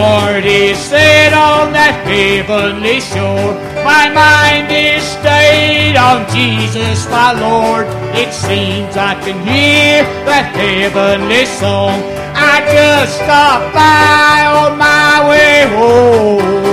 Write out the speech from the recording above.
For it is on that heavenly shore, my mind is stayed on Jesus my Lord. It seems I can hear that heavenly song. I just stopped by on my way home.